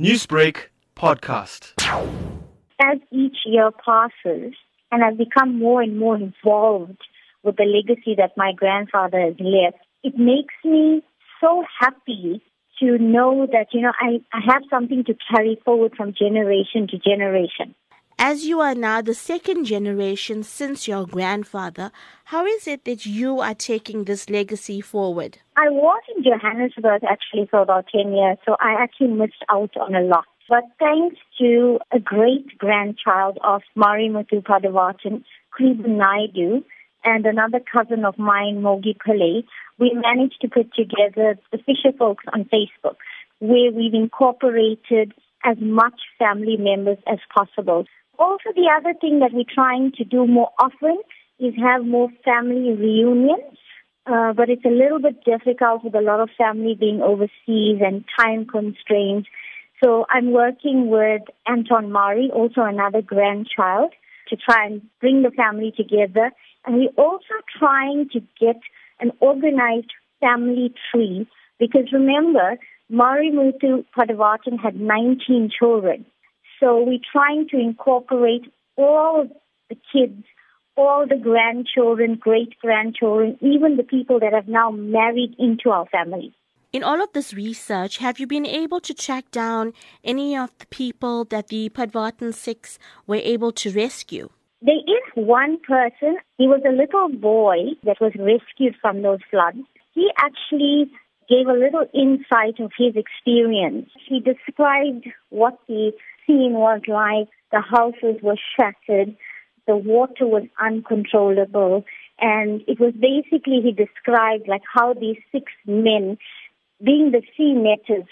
Newsbreak podcast. As each year passes and I've become more and more involved with the legacy that my grandfather has left, it makes me so happy to know that, you know, I, I have something to carry forward from generation to generation. As you are now the second generation since your grandfather, how is it that you are taking this legacy forward? I was in Johannesburg actually for about 10 years, so I actually missed out on a lot. But thanks to a great grandchild of Marimuthu Padavatan, Kriban Naidu, and another cousin of mine, Mogi Pillay, we managed to put together the Fisher Folks on Facebook, where we've incorporated as much family members as possible. Also, the other thing that we're trying to do more often is have more family reunions. Uh, but it's a little bit difficult with a lot of family being overseas and time constraints. So I'm working with Anton Mari, also another grandchild, to try and bring the family together. And we're also trying to get an organized family tree because remember, Mari Muthu Padawatan had 19 children. So we're trying to incorporate all the kids, all the grandchildren, great grandchildren, even the people that have now married into our family. In all of this research, have you been able to track down any of the people that the Padavatan Six were able to rescue? There is one person, he was a little boy that was rescued from those floods. He actually gave a little insight of his experience. He described what the scene was like. The houses were shattered. The water was uncontrollable. And it was basically, he described like how these six men, being the sea netters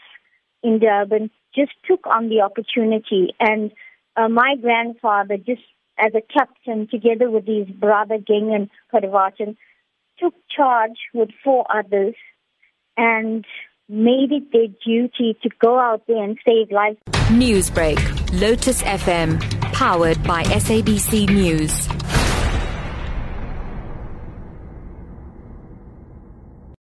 in Durban, just took on the opportunity. And uh, my grandfather, just as a captain, together with his brother Gengan Padavatan, took charge with four others and made it their duty to go out there and save lives. Newsbreak, Lotus FM, powered by SABC News.